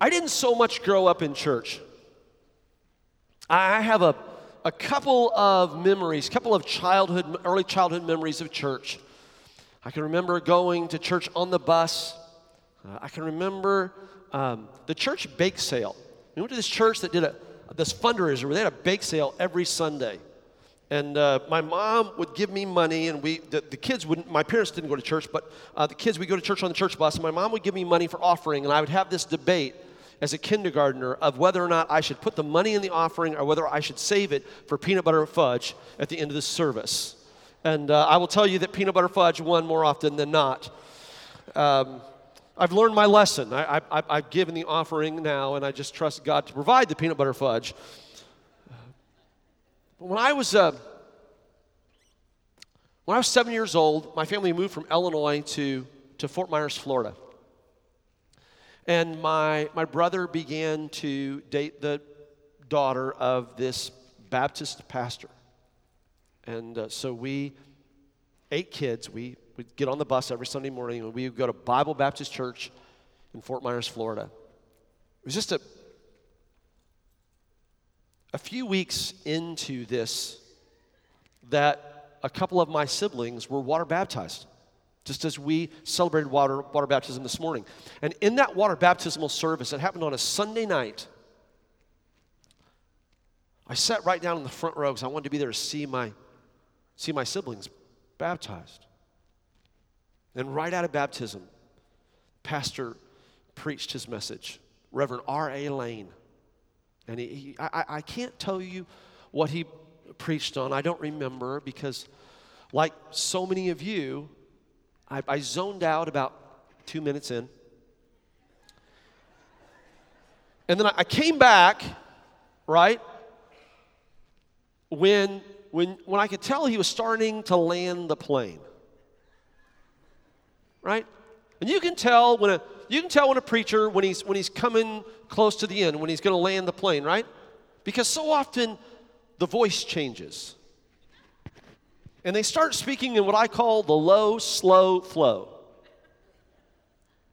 I didn't so much grow up in church. I have a, a couple of memories, a couple of childhood, early childhood memories of church. I can remember going to church on the bus. Uh, I can remember um, the church bake sale. We went to this church that did a, this fundraiser where they had a bake sale every Sunday. And uh, my mom would give me money, and we, the, the, kids wouldn't, my parents didn't go to church, but uh, the kids would go to church on the church bus, and my mom would give me money for offering, and I would have this debate as a kindergartner of whether or not I should put the money in the offering or whether I should save it for peanut butter fudge at the end of the service. And uh, I will tell you that peanut butter fudge won more often than not. Um, I've learned my lesson. I, have given the offering now, and I just trust God to provide the peanut butter fudge. But when I was uh, when I was seven years old, my family moved from Illinois to, to Fort Myers, Florida. And my, my brother began to date the daughter of this Baptist pastor. And uh, so we, eight kids, we would get on the bus every Sunday morning and we would go to Bible Baptist Church in Fort Myers, Florida. It was just a, a few weeks into this that a couple of my siblings were water baptized, just as we celebrated water, water baptism this morning. And in that water baptismal service, it happened on a Sunday night. I sat right down in the front row because I wanted to be there to see my, see my siblings baptized. And right out of baptism, pastor preached his message. Reverend R.A. Lane. And he, he I, I can't tell you what he preached on. I don't remember because, like so many of you, I, I zoned out about two minutes in. And then I, I came back, right? When, when, when I could tell he was starting to land the plane. Right? And you can tell when a you can tell when a preacher when he's when he's coming close to the end, when he's going to land the plane, right? Because so often the voice changes. And they start speaking in what I call the low, slow flow.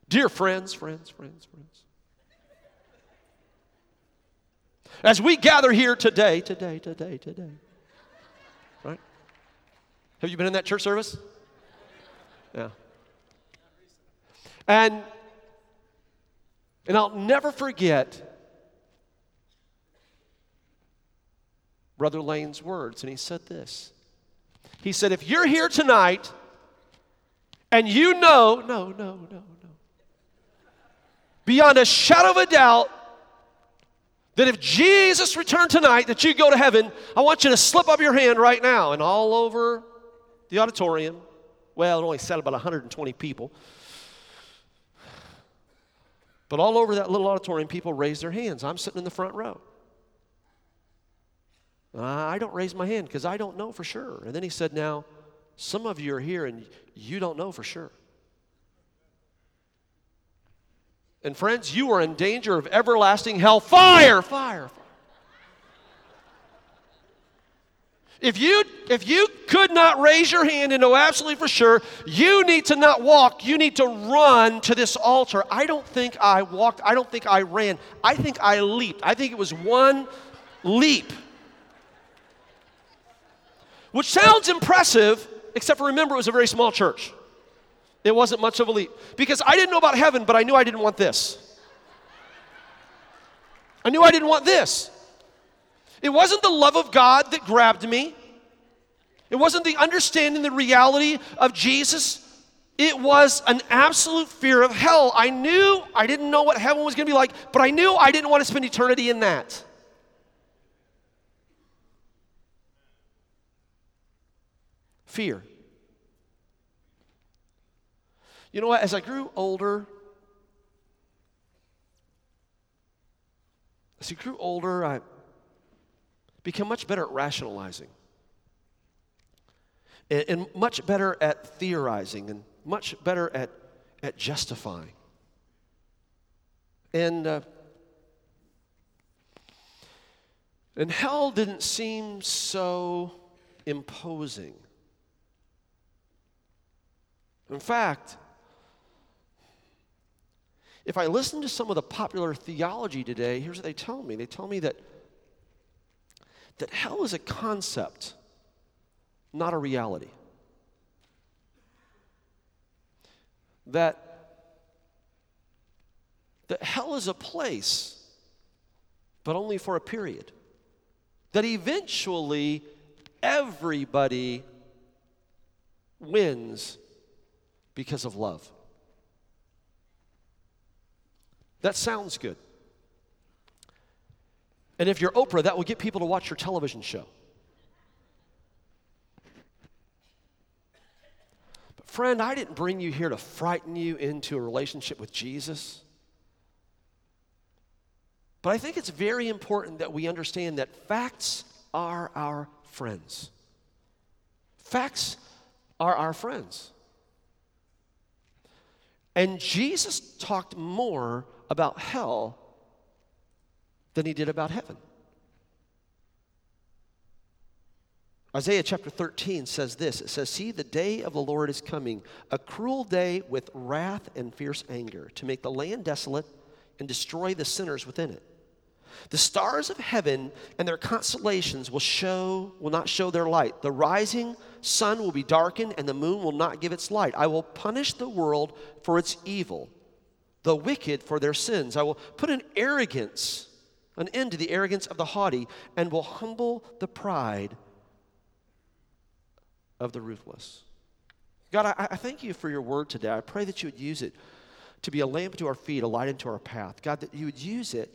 Dear friends, friends, friends, friends. As we gather here today, today, today, today. Right? Have you been in that church service? Yeah. And and I'll never forget Brother Lane's words, and he said this. He said, If you're here tonight and you know, no, no, no, no, beyond a shadow of a doubt, that if Jesus returned tonight, that you go to heaven, I want you to slip up your hand right now. And all over the auditorium, well, it only sat about 120 people. But all over that little auditorium, people raised their hands. I'm sitting in the front row. Uh, I don't raise my hand because I don't know for sure. And then he said, Now, some of you are here and you don't know for sure. And friends, you are in danger of everlasting hell. Fire, fire, fire. If you, if you could not raise your hand and know absolutely for sure, you need to not walk, you need to run to this altar. I don't think I walked, I don't think I ran, I think I leaped. I think it was one leap. Which sounds impressive, except for remember it was a very small church. It wasn't much of a leap. Because I didn't know about heaven, but I knew I didn't want this. I knew I didn't want this. It wasn't the love of God that grabbed me. It wasn't the understanding the reality of Jesus. It was an absolute fear of hell. I knew I didn't know what heaven was going to be like, but I knew I didn't want to spend eternity in that. Fear. You know what? As I grew older, as I grew older, I became much better at rationalizing and, and much better at theorizing and much better at, at justifying. And, uh, and hell didn't seem so imposing. In fact, if I listen to some of the popular theology today, here's what they tell me. They tell me that, that hell is a concept, not a reality. That, that hell is a place, but only for a period. That eventually everybody wins because of love. That sounds good. And if you're Oprah, that will get people to watch your television show. But, friend, I didn't bring you here to frighten you into a relationship with Jesus. But I think it's very important that we understand that facts are our friends. Facts are our friends. And Jesus talked more about hell than he did about heaven. Isaiah chapter 13 says this it says, See, the day of the Lord is coming, a cruel day with wrath and fierce anger, to make the land desolate and destroy the sinners within it. The stars of heaven and their constellations will show will not show their light. The rising sun will be darkened and the moon will not give its light. I will punish the world for its evil the wicked for their sins. I will put an arrogance, an end to the arrogance of the haughty, and will humble the pride of the ruthless. God, I, I thank you for your word today. I pray that you would use it to be a lamp to our feet, a light into our path. God, that you would use it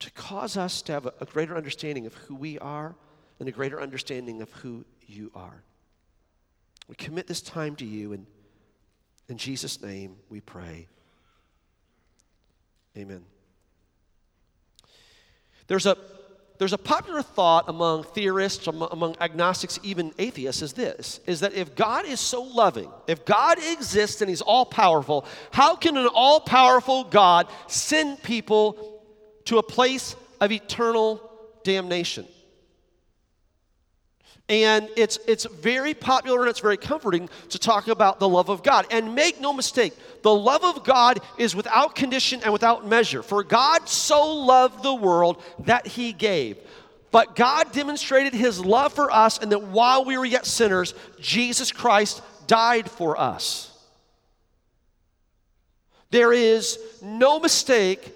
to cause us to have a, a greater understanding of who we are and a greater understanding of who you are. We commit this time to you and in Jesus' name we pray. Amen. There's a, there's a popular thought among theorists, among agnostics, even atheists, is this is that if God is so loving, if God exists and He's all powerful, how can an all powerful God send people to a place of eternal damnation? And it's, it's very popular and it's very comforting to talk about the love of God. And make no mistake, the love of God is without condition and without measure. For God so loved the world that he gave. But God demonstrated his love for us, and that while we were yet sinners, Jesus Christ died for us. There is no mistake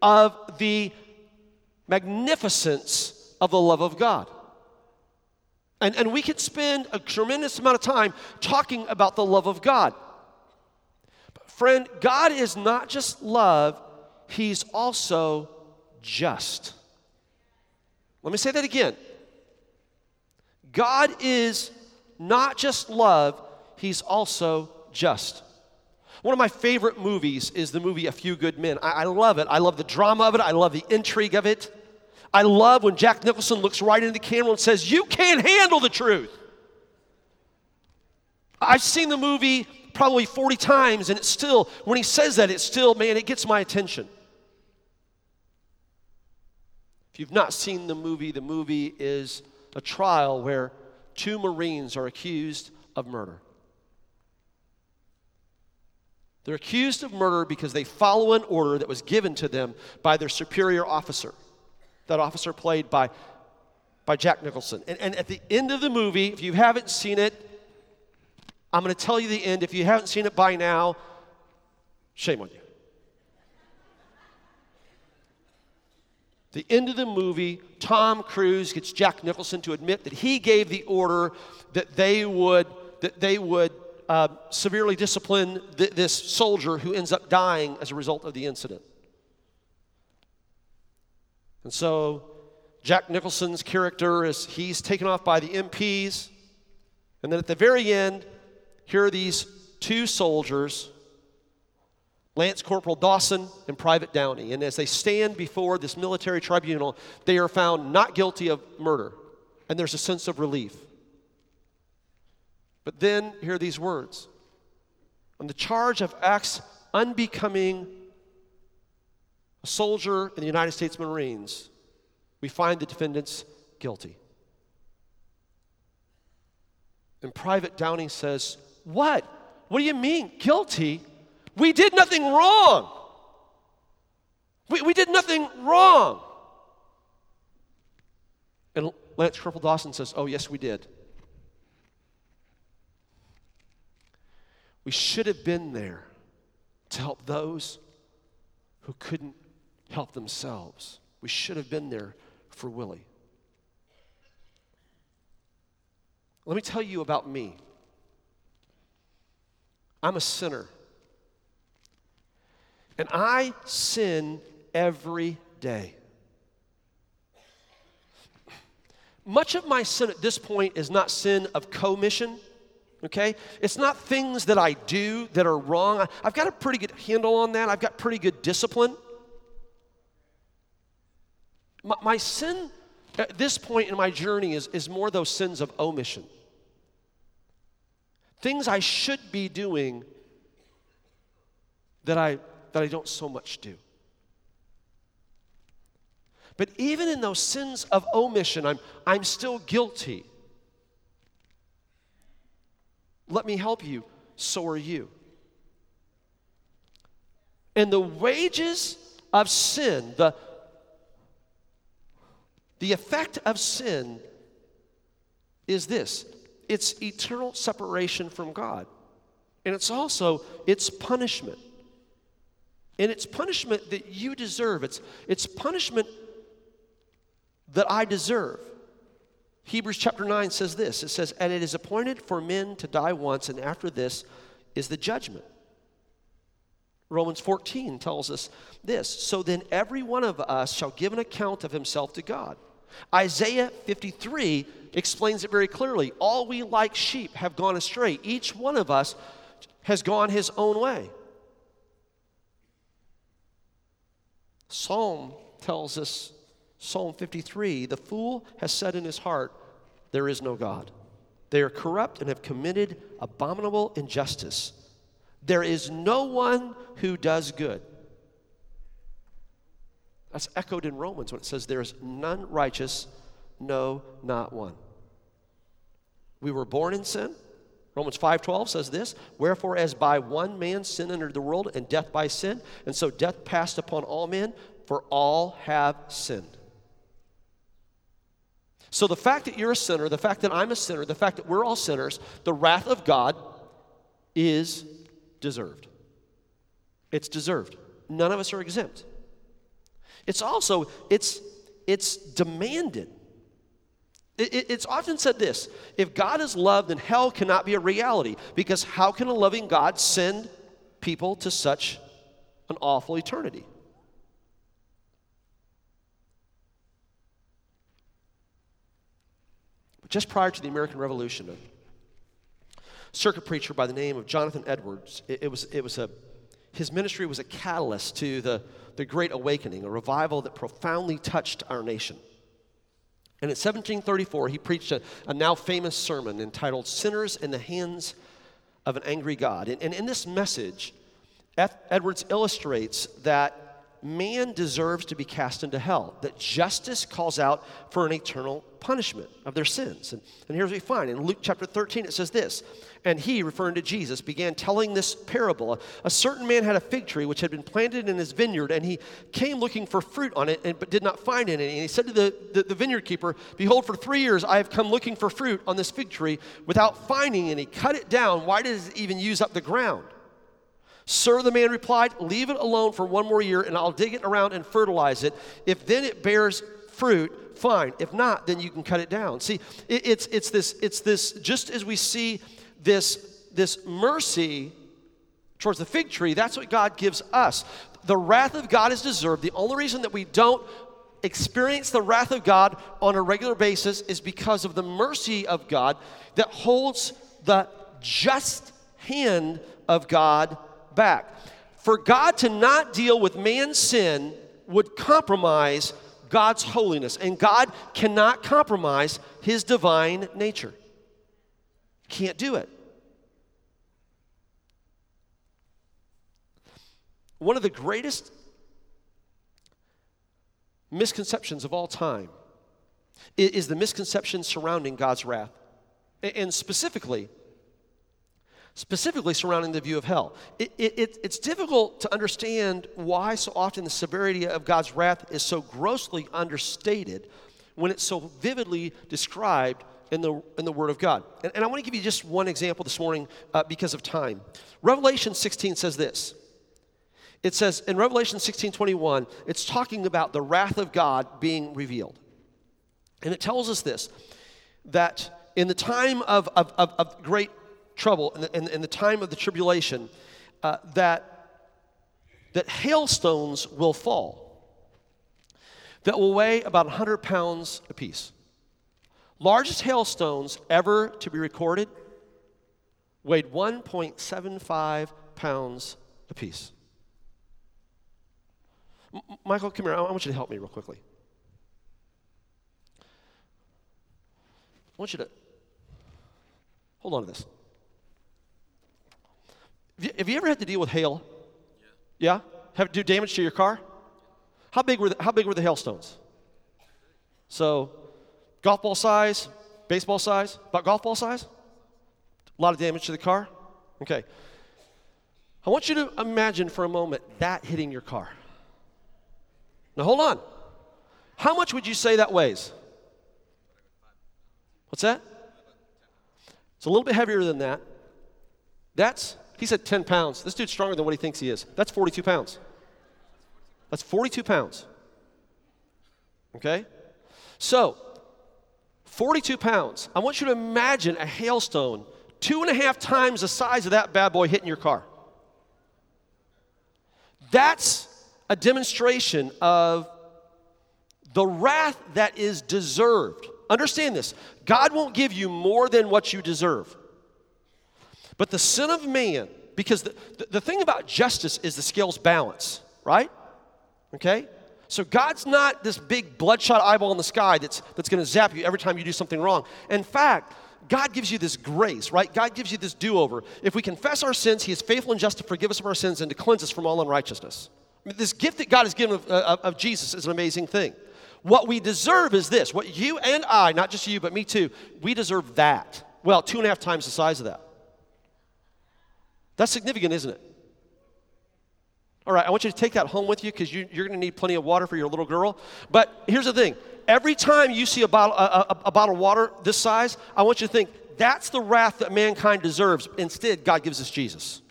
of the magnificence of the love of God. And, and we could spend a tremendous amount of time talking about the love of God. But friend, God is not just love, He's also just. Let me say that again. God is not just love, He's also just. One of my favorite movies is the movie A Few Good Men. I, I love it. I love the drama of it, I love the intrigue of it. I love when Jack Nicholson looks right into the camera and says, You can't handle the truth. I've seen the movie probably 40 times, and it's still, when he says that, it's still, man, it gets my attention. If you've not seen the movie, the movie is a trial where two Marines are accused of murder. They're accused of murder because they follow an order that was given to them by their superior officer that officer played by, by Jack Nicholson. And, and at the end of the movie, if you haven't seen it, I'm going to tell you the end. If you haven't seen it by now, shame on you. The end of the movie, Tom Cruise gets Jack Nicholson to admit that he gave the order that they would that they would uh, severely discipline th- this soldier who ends up dying as a result of the incident. And so Jack Nicholson's character is he's taken off by the MPs. And then at the very end, here are these two soldiers, Lance Corporal Dawson and Private Downey. And as they stand before this military tribunal, they are found not guilty of murder. And there's a sense of relief. But then hear these words on the charge of acts unbecoming soldier in the United States Marines, we find the defendants guilty. And Private Downey says, What? What do you mean, guilty? We did nothing wrong. We, we did nothing wrong. And Lance Corporal Dawson says, Oh, yes, we did. We should have been there to help those who couldn't help themselves. We should have been there for Willie. Let me tell you about me. I'm a sinner. And I sin every day. Much of my sin at this point is not sin of commission, okay? It's not things that I do that are wrong. I've got a pretty good handle on that, I've got pretty good discipline. My, my sin at this point in my journey is, is more those sins of omission. Things I should be doing that I, that I don't so much do. But even in those sins of omission, I'm, I'm still guilty. Let me help you, so are you. And the wages of sin, the, the effect of sin is this it's eternal separation from God. And it's also it's punishment. And it's punishment that you deserve. It's, it's punishment that I deserve. Hebrews chapter 9 says this it says, And it is appointed for men to die once, and after this is the judgment. Romans 14 tells us this So then every one of us shall give an account of himself to God. Isaiah 53 explains it very clearly. All we like sheep have gone astray. Each one of us has gone his own way. Psalm tells us, Psalm 53, the fool has said in his heart, There is no God. They are corrupt and have committed abominable injustice. There is no one who does good. That's echoed in Romans when it says, There is none righteous, no, not one. We were born in sin. Romans 5:12 says this, wherefore as by one man sin entered the world and death by sin, and so death passed upon all men, for all have sinned. So the fact that you're a sinner, the fact that I'm a sinner, the fact that we're all sinners, the wrath of God is deserved. It's deserved. None of us are exempt. It's also it's it's demanded. It's often said this if God is love, then hell cannot be a reality because how can a loving God send people to such an awful eternity? But just prior to the American Revolution, a circuit preacher by the name of Jonathan Edwards, it, it was, it was a, his ministry was a catalyst to the, the Great Awakening, a revival that profoundly touched our nation. And in 1734, he preached a, a now famous sermon entitled Sinners in the Hands of an Angry God. And, and in this message, F. Edwards illustrates that man deserves to be cast into hell, that justice calls out for an eternal punishment of their sins. And, and here's what we find in Luke chapter 13, it says this And he, referring to Jesus, began telling this parable. A, a certain man had a fig tree which had been planted in his vineyard, and he came looking for fruit on it, and, but did not find any. And he said to the, the, the vineyard keeper, Behold, for three years I have come looking for fruit on this fig tree without finding any. Cut it down. Why does it even use up the ground? Sir, the man replied, Leave it alone for one more year, and I'll dig it around and fertilize it. If then it bears fruit, fine. If not, then you can cut it down. See, it, it's, it's, this, it's this, just as we see this, this mercy towards the fig tree, that's what God gives us. The wrath of God is deserved. The only reason that we don't experience the wrath of God on a regular basis is because of the mercy of God that holds the just hand of God back. For God to not deal with man's sin would compromise God's holiness, and God cannot compromise his divine nature. Can't do it. One of the greatest misconceptions of all time is the misconception surrounding God's wrath. And specifically, specifically surrounding the view of hell. It, it, it's difficult to understand why so often the severity of God's wrath is so grossly understated when it's so vividly described in the, in the Word of God. And, and I want to give you just one example this morning uh, because of time. Revelation 16 says this. It says in Revelation 16 21, it's talking about the wrath of God being revealed. And it tells us this that in the time of, of, of, of great trouble, in the, the, time of the tribulation, uh, that, that hailstones will fall that will weigh about 100 pounds apiece. Largest hailstones ever to be recorded weighed 1.75 pounds apiece. M- Michael, come here. I want you to help me real quickly. I want you to hold on to this. Have you, ever had to deal with hail? Yeah. Yeah? Have it do damage to your car? How big were the, how big were the hailstones? So, golf ball size, baseball size, about golf ball size? A lot of damage to the car? Okay. I want you to imagine for a moment that hitting your car. Now hold on. How much would you say that weighs? What's that? It's a little bit heavier than that. That's, he said 10 pounds. This dude's stronger than what he thinks he is. That's 42 pounds. That's 42 pounds. Okay? So, 42 pounds. I want you to imagine a hailstone two and a half times the size of that bad boy hitting your car. That's a demonstration of the wrath that is deserved. Understand this God won't give you more than what you deserve. But the sin of man, because the, the, the thing about justice is the scales balance, right? Okay? So God's not this big bloodshot eyeball in the sky that's, that's going to zap you every time you do something wrong. In fact, God gives you this grace, right? God gives you this do over. If we confess our sins, He is faithful and just to forgive us of our sins and to cleanse us from all unrighteousness. I mean, this gift that God has given of, of Jesus is an amazing thing. What we deserve is this what you and I, not just you, but me too, we deserve that. Well, two and a half times the size of that. That's significant, isn't it? All right, I want you to take that home with you because you, are going to need plenty of water for your little girl. But here's the thing every time you see a bottle, a, a, a bottle of water this size, I want you to think that's the wrath that mankind deserves. Instead, God gives us Jesus.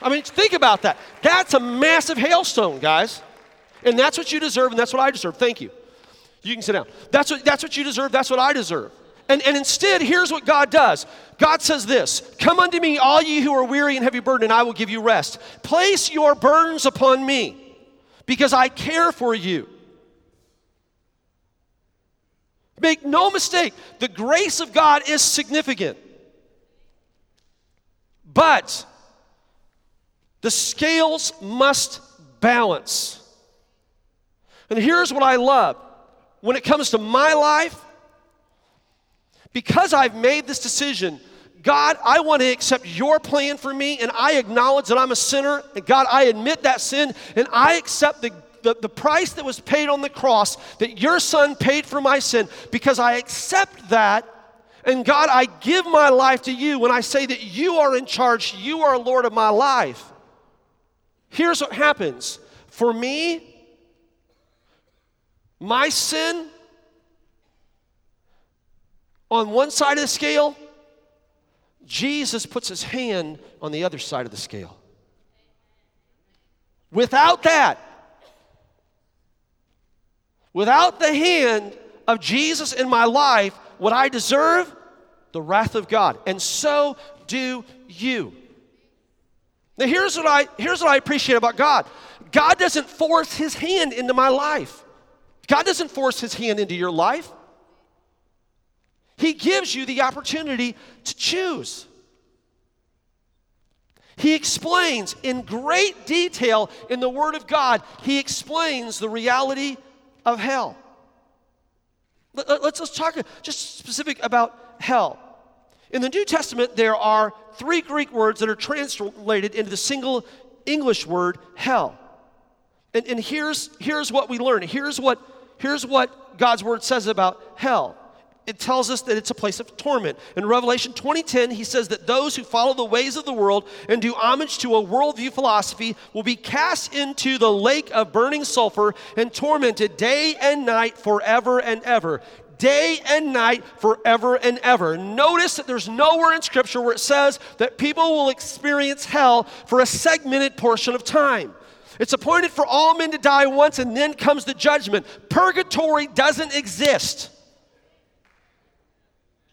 I mean, think about that. That's a massive hailstone, guys. And that's what you deserve, and that's what I deserve. Thank you. You can sit down. That's what, that's what you deserve, that's what I deserve. And, and instead, here's what God does God says this Come unto me, all ye who are weary and heavy burdened, and I will give you rest. Place your burdens upon me, because I care for you. Make no mistake, the grace of God is significant. But the scales must balance. And here's what I love when it comes to my life because I've made this decision, God, I want to accept your plan for me, and I acknowledge that I'm a sinner. And God, I admit that sin, and I accept the, the, the, price that was paid on the cross, that your son paid for my sin, because I accept that. And God, I give my life to you when I say that you are in charge, you are Lord of my life. Here's what happens for me, my sin on one side of the scale, Jesus puts his hand on the other side of the scale. Without that, without the hand of Jesus in my life, what I deserve, the wrath of God. And so do you. Now here's what I here's what I appreciate about God. God doesn't force his hand into my life. God doesn't force his hand into your life. He gives you the opportunity to choose. He explains in great detail in the Word of God, he explains the reality of hell. Let's, let's talk just specific about hell. In the New Testament, there are three Greek words that are translated into the single English word hell. And, and here's, here's what we learn. Here's what, here's what God's Word says about hell it tells us that it's a place of torment. In Revelation 20:10, he says that those who follow the ways of the world and do homage to a worldview philosophy will be cast into the lake of burning sulfur and tormented day and night forever and ever. Day and night forever and ever. Notice that there's nowhere in Scripture where it says that people will experience hell for a segmented portion of time. It's appointed for all men to die once and then comes the judgment. Purgatory doesn't exist.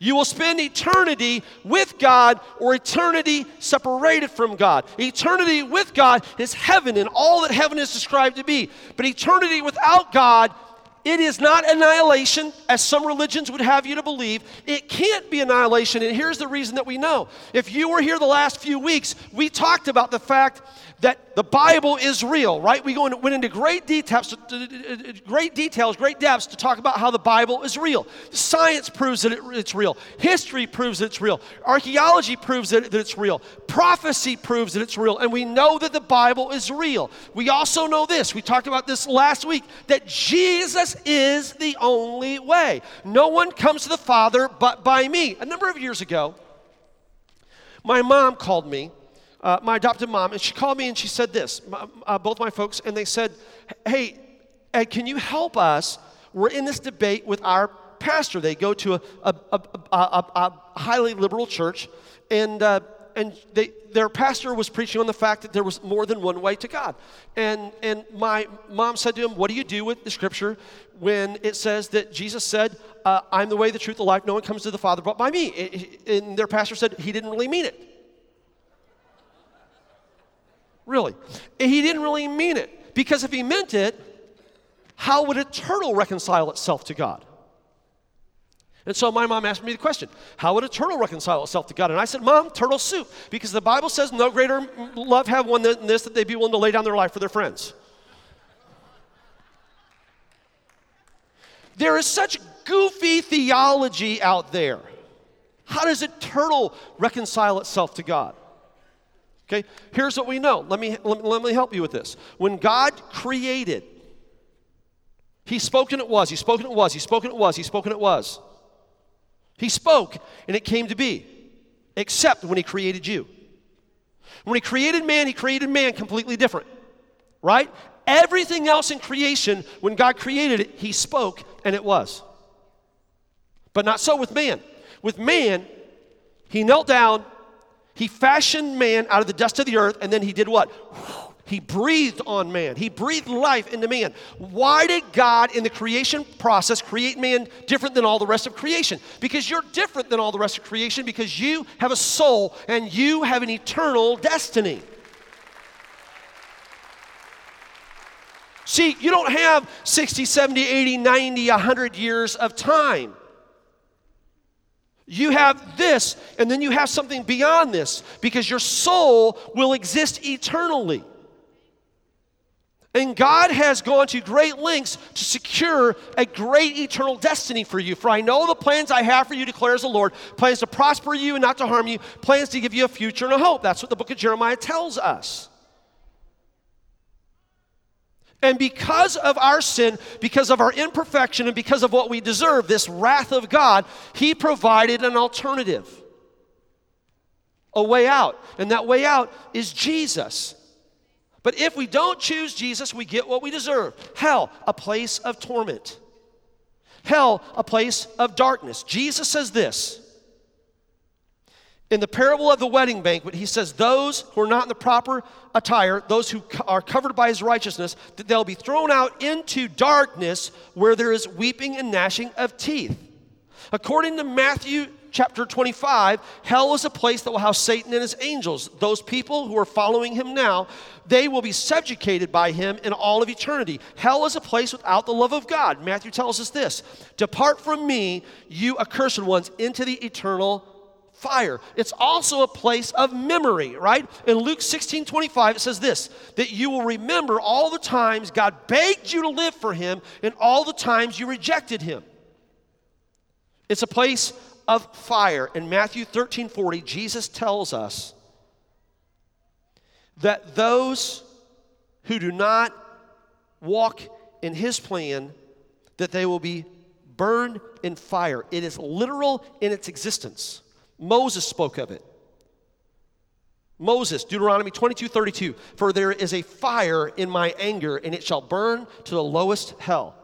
You will spend eternity with God or eternity separated from God. Eternity with God is heaven and all that heaven is described to be. But eternity without God, it is not annihilation, as some religions would have you to believe. It can't be annihilation, and here's the reason that we know. If you were here the last few weeks, we talked about the fact that the Bible is real, right? We went into great details, great details, great depths to talk about how the Bible is real. Science proves that it's real. History proves that it's real. Archaeology proves that, that it's real. Prophecy proves that it's real. And we know that the Bible is real. We also know this. We talked about this last week that Jesus is the only way. No one comes to the Father but by me. A number of years ago, my mom called me uh, my adopted mom, and she called me and she said this, uh, both my folks, and they said, Hey, Ed, can you help us? We're in this debate with our pastor. They go to a, a, a, a highly liberal church, and, uh, and they, their pastor was preaching on the fact that there was more than one way to God. And, and my mom said to him, What do you do with the scripture when it says that Jesus said, uh, I'm the way, the truth, the life, no one comes to the Father but by me? And their pastor said he didn't really mean it. Really. He didn't really mean it. Because if he meant it, how would a turtle reconcile itself to God? And so my mom asked me the question, how would a turtle reconcile itself to God? And I said, Mom, turtle soup. Because the Bible says no greater love have one than this, that they be willing to lay down their life for their friends. There is such goofy theology out there. How does a turtle reconcile itself to God? Okay, here's what we know. Let me, let, me help you with this. When God created, He spoke and it was, He spoke and it was, He spoke and it was, He spoke and it was. He spoke and it came to be, except when He created you. When He created man, He created man completely different, right? Everything else in creation, when God created it, He spoke and it was. But not so with man. With man, He knelt down, he fashioned man out of the dust of the earth, and then he did what? He breathed on man. He breathed life into man. Why did God, in the creation process, create man different than all the rest of creation? Because you're different than all the rest of creation because you have a soul and you have an eternal destiny. See, you don't have 60, 70, 80, 90, 100 years of time. You have this, and then you have something beyond this because your soul will exist eternally. And God has gone to great lengths to secure a great eternal destiny for you. For I know the plans I have for you, declares the Lord plans to prosper you and not to harm you, plans to give you a future and a hope. That's what the book of Jeremiah tells us. And because of our sin, because of our imperfection, and because of what we deserve, this wrath of God, He provided an alternative, a way out. And that way out is Jesus. But if we don't choose Jesus, we get what we deserve hell, a place of torment. Hell, a place of darkness. Jesus says this in the parable of the wedding banquet, he says, Those who are not in the proper attire, those who are covered by his righteousness, that they'll be thrown out into darkness where there is weeping and gnashing of teeth. According to Matthew chapter 25, hell is a place that will house Satan and his angels. Those people who are following him now, they will be subjugated by him in all of eternity. Hell is a place without the love of God. Matthew tells us this Depart from me, you accursed ones, into the eternal fire. It's also a place of memory, right? In Luke 16 25, it says this that you will remember all the times God begged you to live for Him and all the times you rejected Him. It's a place of fire. In Matthew 13 40, Jesus tells us that those who do not walk in His plan, that they will be burned in fire. It is literal in its existence. Moses spoke of it. Moses, Deuteronomy 22 32, for there is a fire in my anger, and it shall burn to the lowest hell.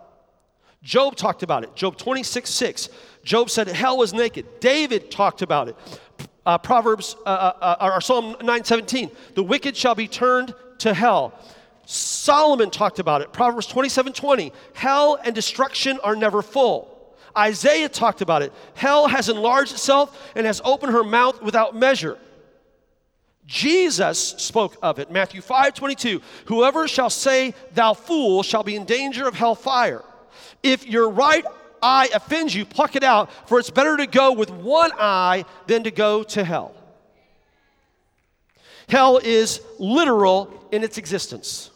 Job talked about it. Job 26 6. Job said hell was naked. David talked about it. Uh, Proverbs, uh, uh, uh or Psalm 917, the wicked shall be turned to hell. Solomon talked about it. Proverbs 27 20, hell and destruction are never full. Isaiah talked about it. Hell has enlarged itself and has opened her mouth without measure. Jesus spoke of it. Matthew 5 22. Whoever shall say, Thou fool, shall be in danger of hell fire. If your right eye offends you, pluck it out, for it's better to go with one eye than to go to hell. Hell is literal in its existence,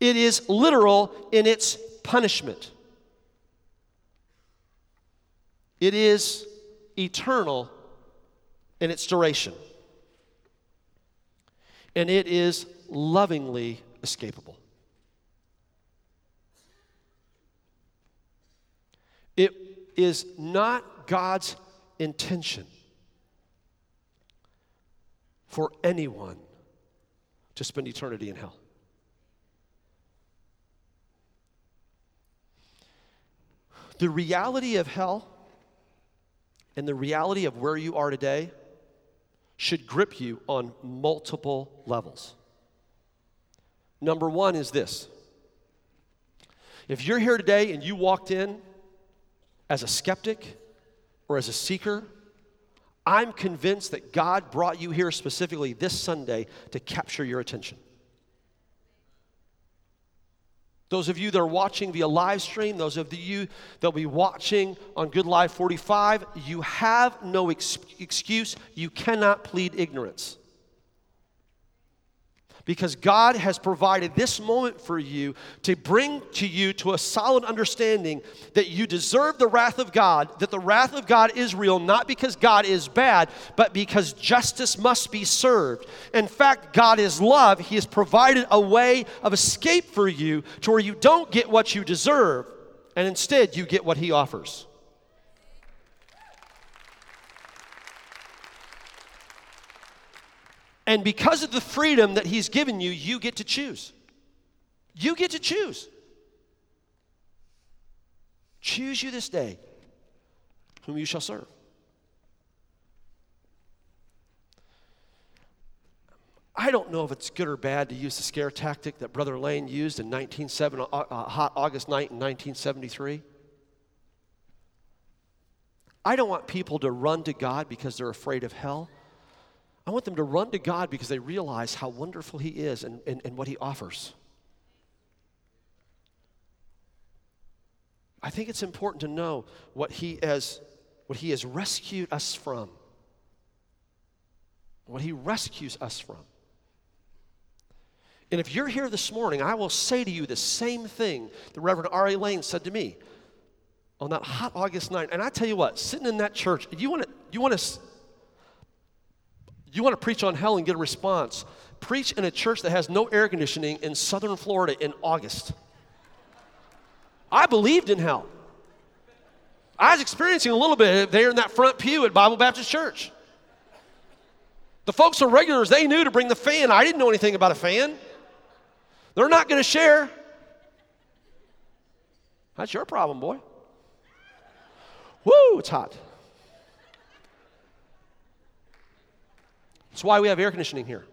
it is literal in its punishment, it is eternal in its duration and it is lovingly escapable. It is not God's intention for anyone to spend eternity in hell. The reality of hell and the reality of where you are today should grip you on multiple levels. Number one is this if you're here today and you walked in as a skeptic or as a seeker, I'm convinced that God brought you here specifically this Sunday to capture your attention. Those of you that are watching via live stream, those of you that'll be watching on Good Life 45, you have no ex- excuse. You cannot plead ignorance because God has provided this moment for you to bring to you to a solid understanding that you deserve the wrath of God, that the wrath of God is real, not because God is bad, but because justice must be served. In fact, God is love. He has provided a way of escape for you to where you don't get what you deserve, and instead you get what He offers. And because of the freedom that He's given you, you get to choose. You get to choose. Choose you this day whom you shall serve. I don't know if it's good or bad to use the scare tactic that Brother Lane used in 1970, a uh, uh, hot August night in 1973. I don't want people to run to God because they're afraid of hell. I want them to run to God because they realize how wonderful He is and, and, and what He offers. I think it's important to know what He has, what He has rescued us from, what He rescues us from. And if you're here this morning, I will say to you the same thing the Reverend R.A. Lane said to me on that hot August night. And I tell you what, sitting in that church, you want to you want to you want to preach on hell and get a response. Preach in a church that has no air conditioning in southern Florida in August. I believed in hell. I was experiencing a little bit there in that front pew at Bible Baptist Church. The folks are regulars, they knew to bring the fan. I didn't know anything about a fan. They're not going to share. That's your problem, boy. Woo, it's hot. That's why we have air conditioning here.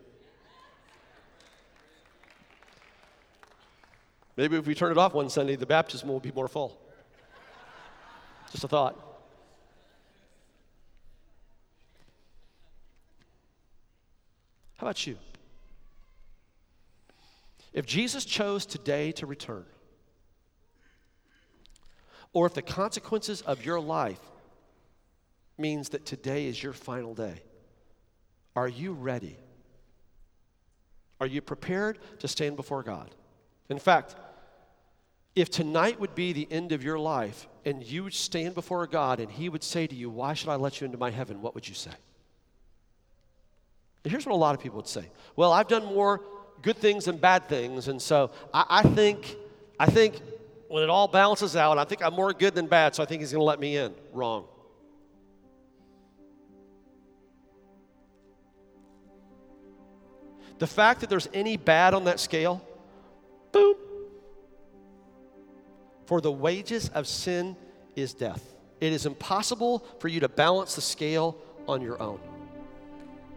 Maybe if we turn it off one Sunday, the baptism will be more full. Just a thought. How about you? If Jesus chose today to return, or if the consequences of your life means that today is your final day, are you ready? Are you prepared to stand before God? In fact, if tonight would be the end of your life and you would stand before God and He would say to you, Why should I let you into my heaven? What would you say? And here's what a lot of people would say Well, I've done more good things than bad things, and so I, I think, I think when it all balances out, I think I'm more good than bad, so I think he's going to let me in. Wrong. The fact that there's any bad on that scale, boom. For the wages of sin is death. It is impossible for you to balance the scale on your own.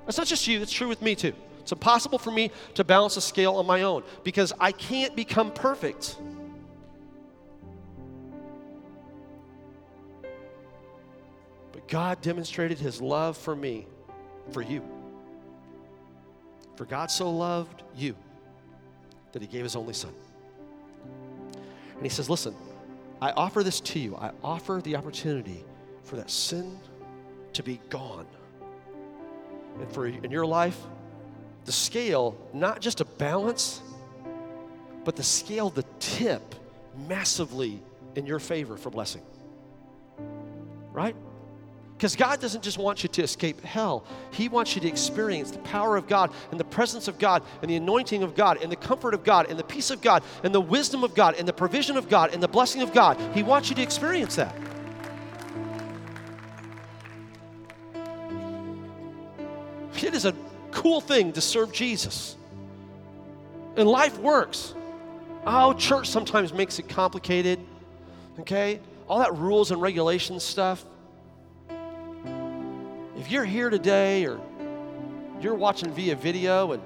That's not just you, it's true with me too. It's impossible for me to balance the scale on my own because I can't become perfect. But God demonstrated his love for me, for you. For God so loved you that he gave his only son. And he says, Listen, I offer this to you. I offer the opportunity for that sin to be gone. And for in your life, the scale, not just a balance, but the scale, the tip massively in your favor for blessing. Right? Because God doesn't just want you to escape hell, He wants you to experience the power of God and the presence of God and the anointing of God and the comfort of God and the peace of God and the wisdom of God and the provision of God and the blessing of God. He wants you to experience that. It is a cool thing to serve Jesus. And life works. Oh, church sometimes makes it complicated. Okay? All that rules and regulations stuff if you're here today or you're watching via video and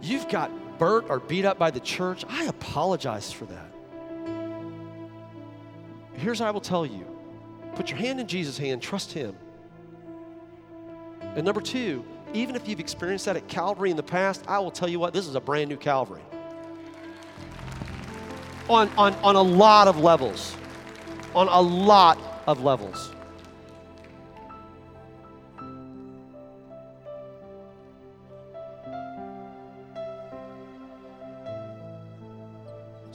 you've got burnt or beat up by the church, I apologize for that. Here's what I will tell you put your hand in Jesus' hand, trust Him. And number two, even if you've experienced that at Calvary in the past, I will tell you what, this is a brand new Calvary. On, on, on a lot of levels. On a lot of levels.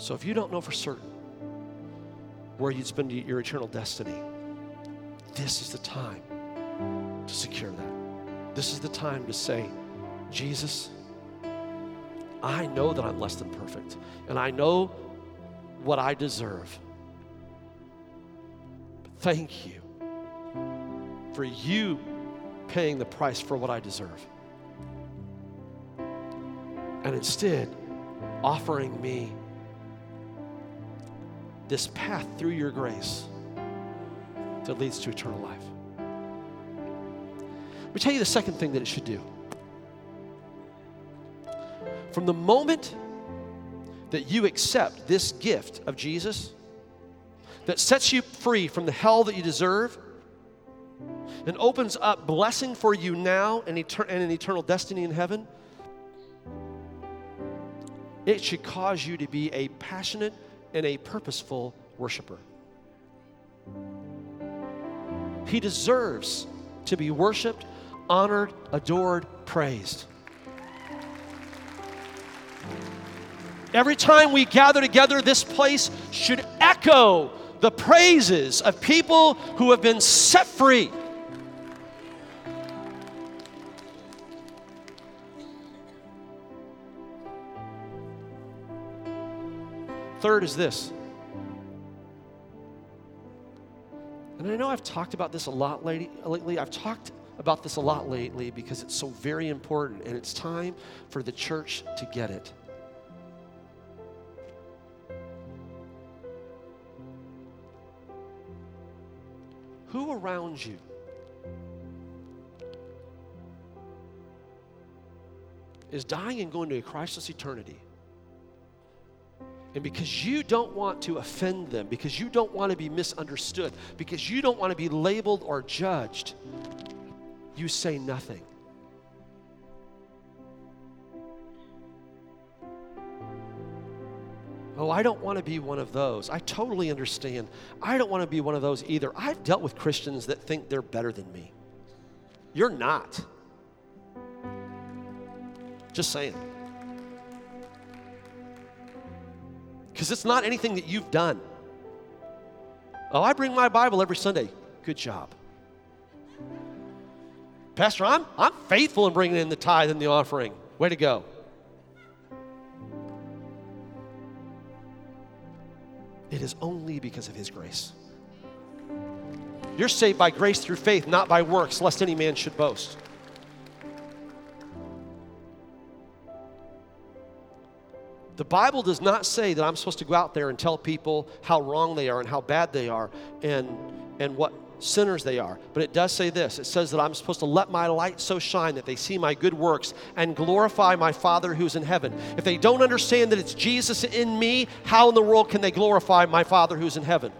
So if you don't know for certain where you'd spend your eternal destiny, this is the time to secure that. This is the time to say, Jesus, I know that I'm less than perfect, and I know what I deserve. But thank you for you paying the price for what I deserve. And instead, offering me this path through your grace that leads to eternal life. Let me tell you the second thing that it should do. From the moment that you accept this gift of Jesus that sets you free from the hell that you deserve and opens up blessing for you now and, etern- and an eternal destiny in heaven, it should cause you to be a passionate and a purposeful worshiper. He deserves to be worshiped, honored, adored, praised. Every time we gather together, this place should echo the praises of people who have been set free. Third is this. And I know I've talked about this a lot lately. I've talked about this a lot lately because it's so very important and it's time for the church to get it. Who around you is dying and going to a Christless eternity? And because you don't want to offend them, because you don't want to be misunderstood, because you don't want to be labeled or judged, you say nothing. Oh, I don't want to be one of those. I totally understand. I don't want to be one of those either. I've dealt with Christians that think they're better than me. You're not. Just saying. Because it's not anything that you've done. Oh, I bring my Bible every Sunday. Good job. Pastor, I'm, I'm faithful in bringing in the tithe and the offering. Way to go. It is only because of his grace. You're saved by grace through faith, not by works, lest any man should boast. The Bible does not say that I'm supposed to go out there and tell people how wrong they are and how bad they are and, and what sinners they are. But it does say this it says that I'm supposed to let my light so shine that they see my good works and glorify my Father who's in heaven. If they don't understand that it's Jesus in me, how in the world can they glorify my Father who's in heaven?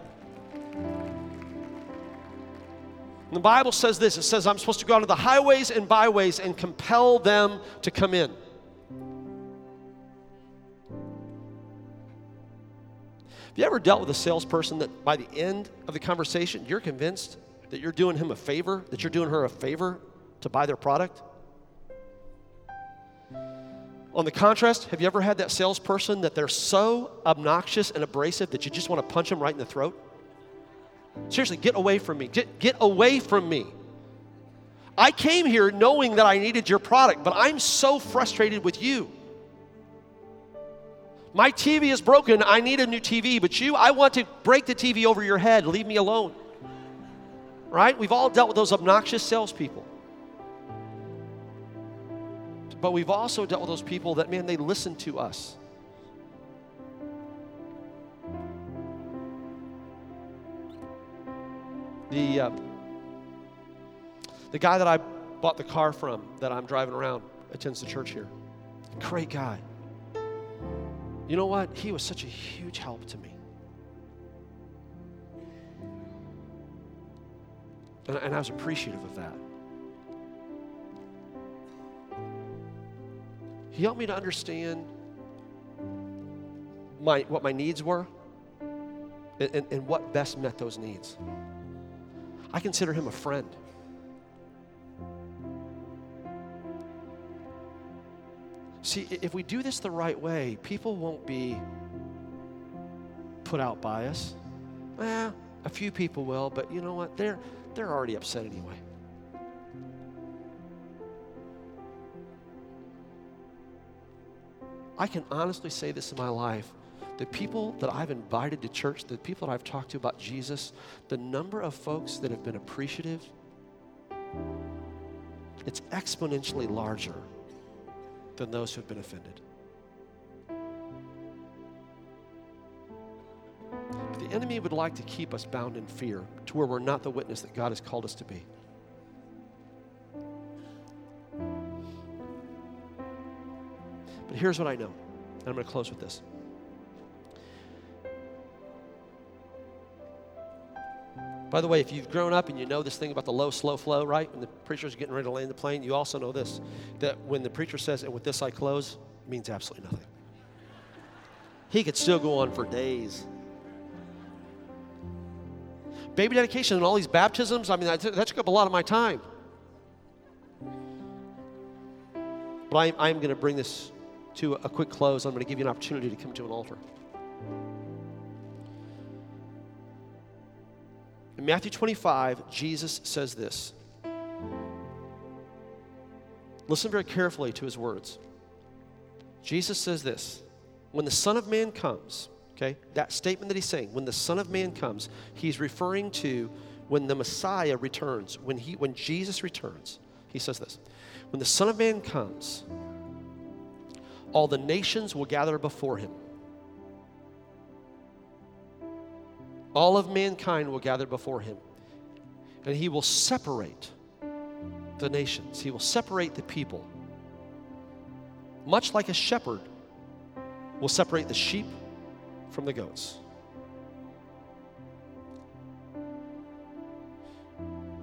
And the Bible says this it says, I'm supposed to go out to the highways and byways and compel them to come in. You ever dealt with a salesperson that by the end of the conversation, you're convinced that you're doing him a favor, that you're doing her a favor to buy their product? On the contrast, have you ever had that salesperson that they're so obnoxious and abrasive that you just want to punch them right in the throat? Seriously, get away from me. Get, get away from me. I came here knowing that I needed your product, but I'm so frustrated with you. My TV is broken. I need a new TV, but you, I want to break the TV over your head. Leave me alone. Right? We've all dealt with those obnoxious salespeople. But we've also dealt with those people that, man, they listen to us. The, uh, the guy that I bought the car from that I'm driving around attends the church here. Great guy. You know what? He was such a huge help to me. And, and I was appreciative of that. He helped me to understand my, what my needs were and, and, and what best met those needs. I consider him a friend. See, if we do this the right way, people won't be put out by us. Well, a few people will, but you know what? They're, they're already upset anyway. I can honestly say this in my life the people that I've invited to church, the people that I've talked to about Jesus, the number of folks that have been appreciative, it's exponentially larger than those who have been offended. But the enemy would like to keep us bound in fear to where we're not the witness that God has called us to be. But here's what I know, and I'm going to close with this. By the way, if you've grown up and you know this thing about the low, slow flow, right? When the preacher's getting ready to land the plane, you also know this that when the preacher says, and with this I close, means absolutely nothing. He could still go on for days. Baby dedication and all these baptisms, I mean, that, that took up a lot of my time. But I'm, I'm going to bring this to a quick close. I'm going to give you an opportunity to come to an altar. In Matthew 25, Jesus says this. Listen very carefully to his words. Jesus says this When the Son of Man comes, okay, that statement that he's saying, when the Son of Man comes, he's referring to when the Messiah returns, when, he, when Jesus returns. He says this When the Son of Man comes, all the nations will gather before him all of mankind will gather before him. And he will separate the nations, he will separate the people. Much like a shepherd will separate the sheep from the goats.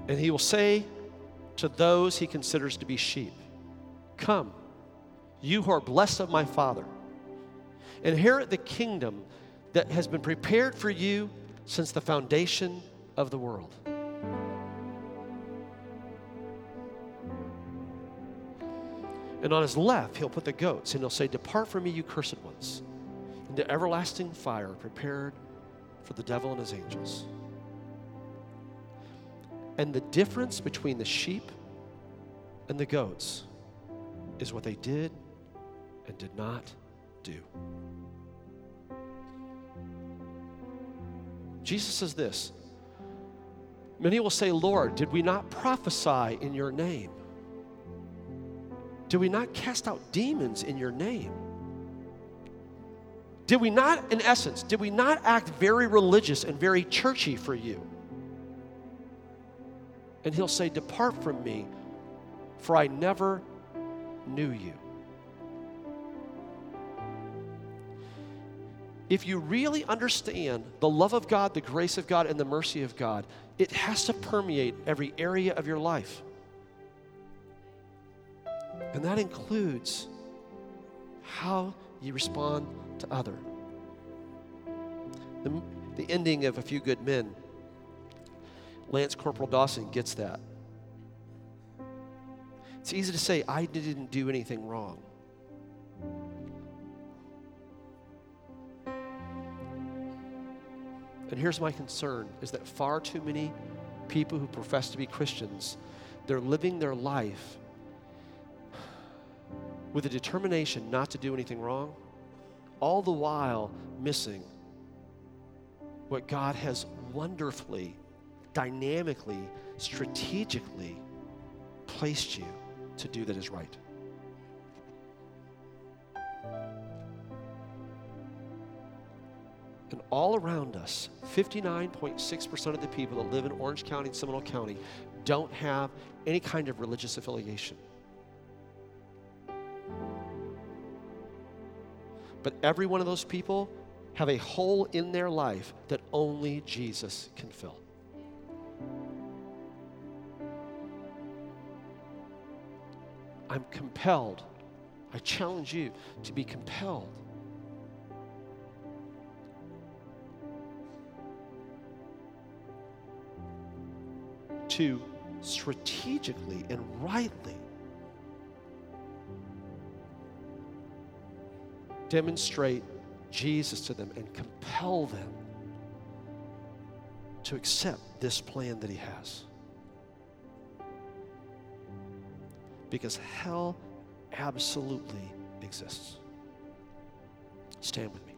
And he will say to those he considers to be sheep, Come, you who are blessed of my Father, inherit the kingdom that has been prepared for you since the foundation of the world. And on his left, he'll put the goats, and he'll say, Depart from me, you cursed ones, into everlasting fire prepared for the devil and his angels. And the difference between the sheep and the goats is what they did and did not do. Jesus says this Many will say, Lord, did we not prophesy in your name? Did we not cast out demons in your name? Did we not, in essence, did we not act very religious and very churchy for you? And he'll say, Depart from me, for I never knew you. If you really understand the love of God, the grace of God, and the mercy of God, it has to permeate every area of your life. And that includes how you respond to other. The, the ending of A Few Good Men, Lance Corporal Dawson gets that. It's easy to say, I didn't do anything wrong. And here's my concern is that far too many people who profess to be Christians, they're living their life with a determination not to do anything wrong, all the while missing what God has wonderfully, dynamically, strategically placed you to do that is right. And all around us, 59.6% of the people that live in Orange County and Seminole County don't have any kind of religious affiliation. But every one of those people have a hole in their life that only Jesus can fill. I'm compelled. I challenge you to be compelled to strategically and rightly demonstrate Jesus to them and compel them to accept this plan that He has. Because hell absolutely exists. Stand with me.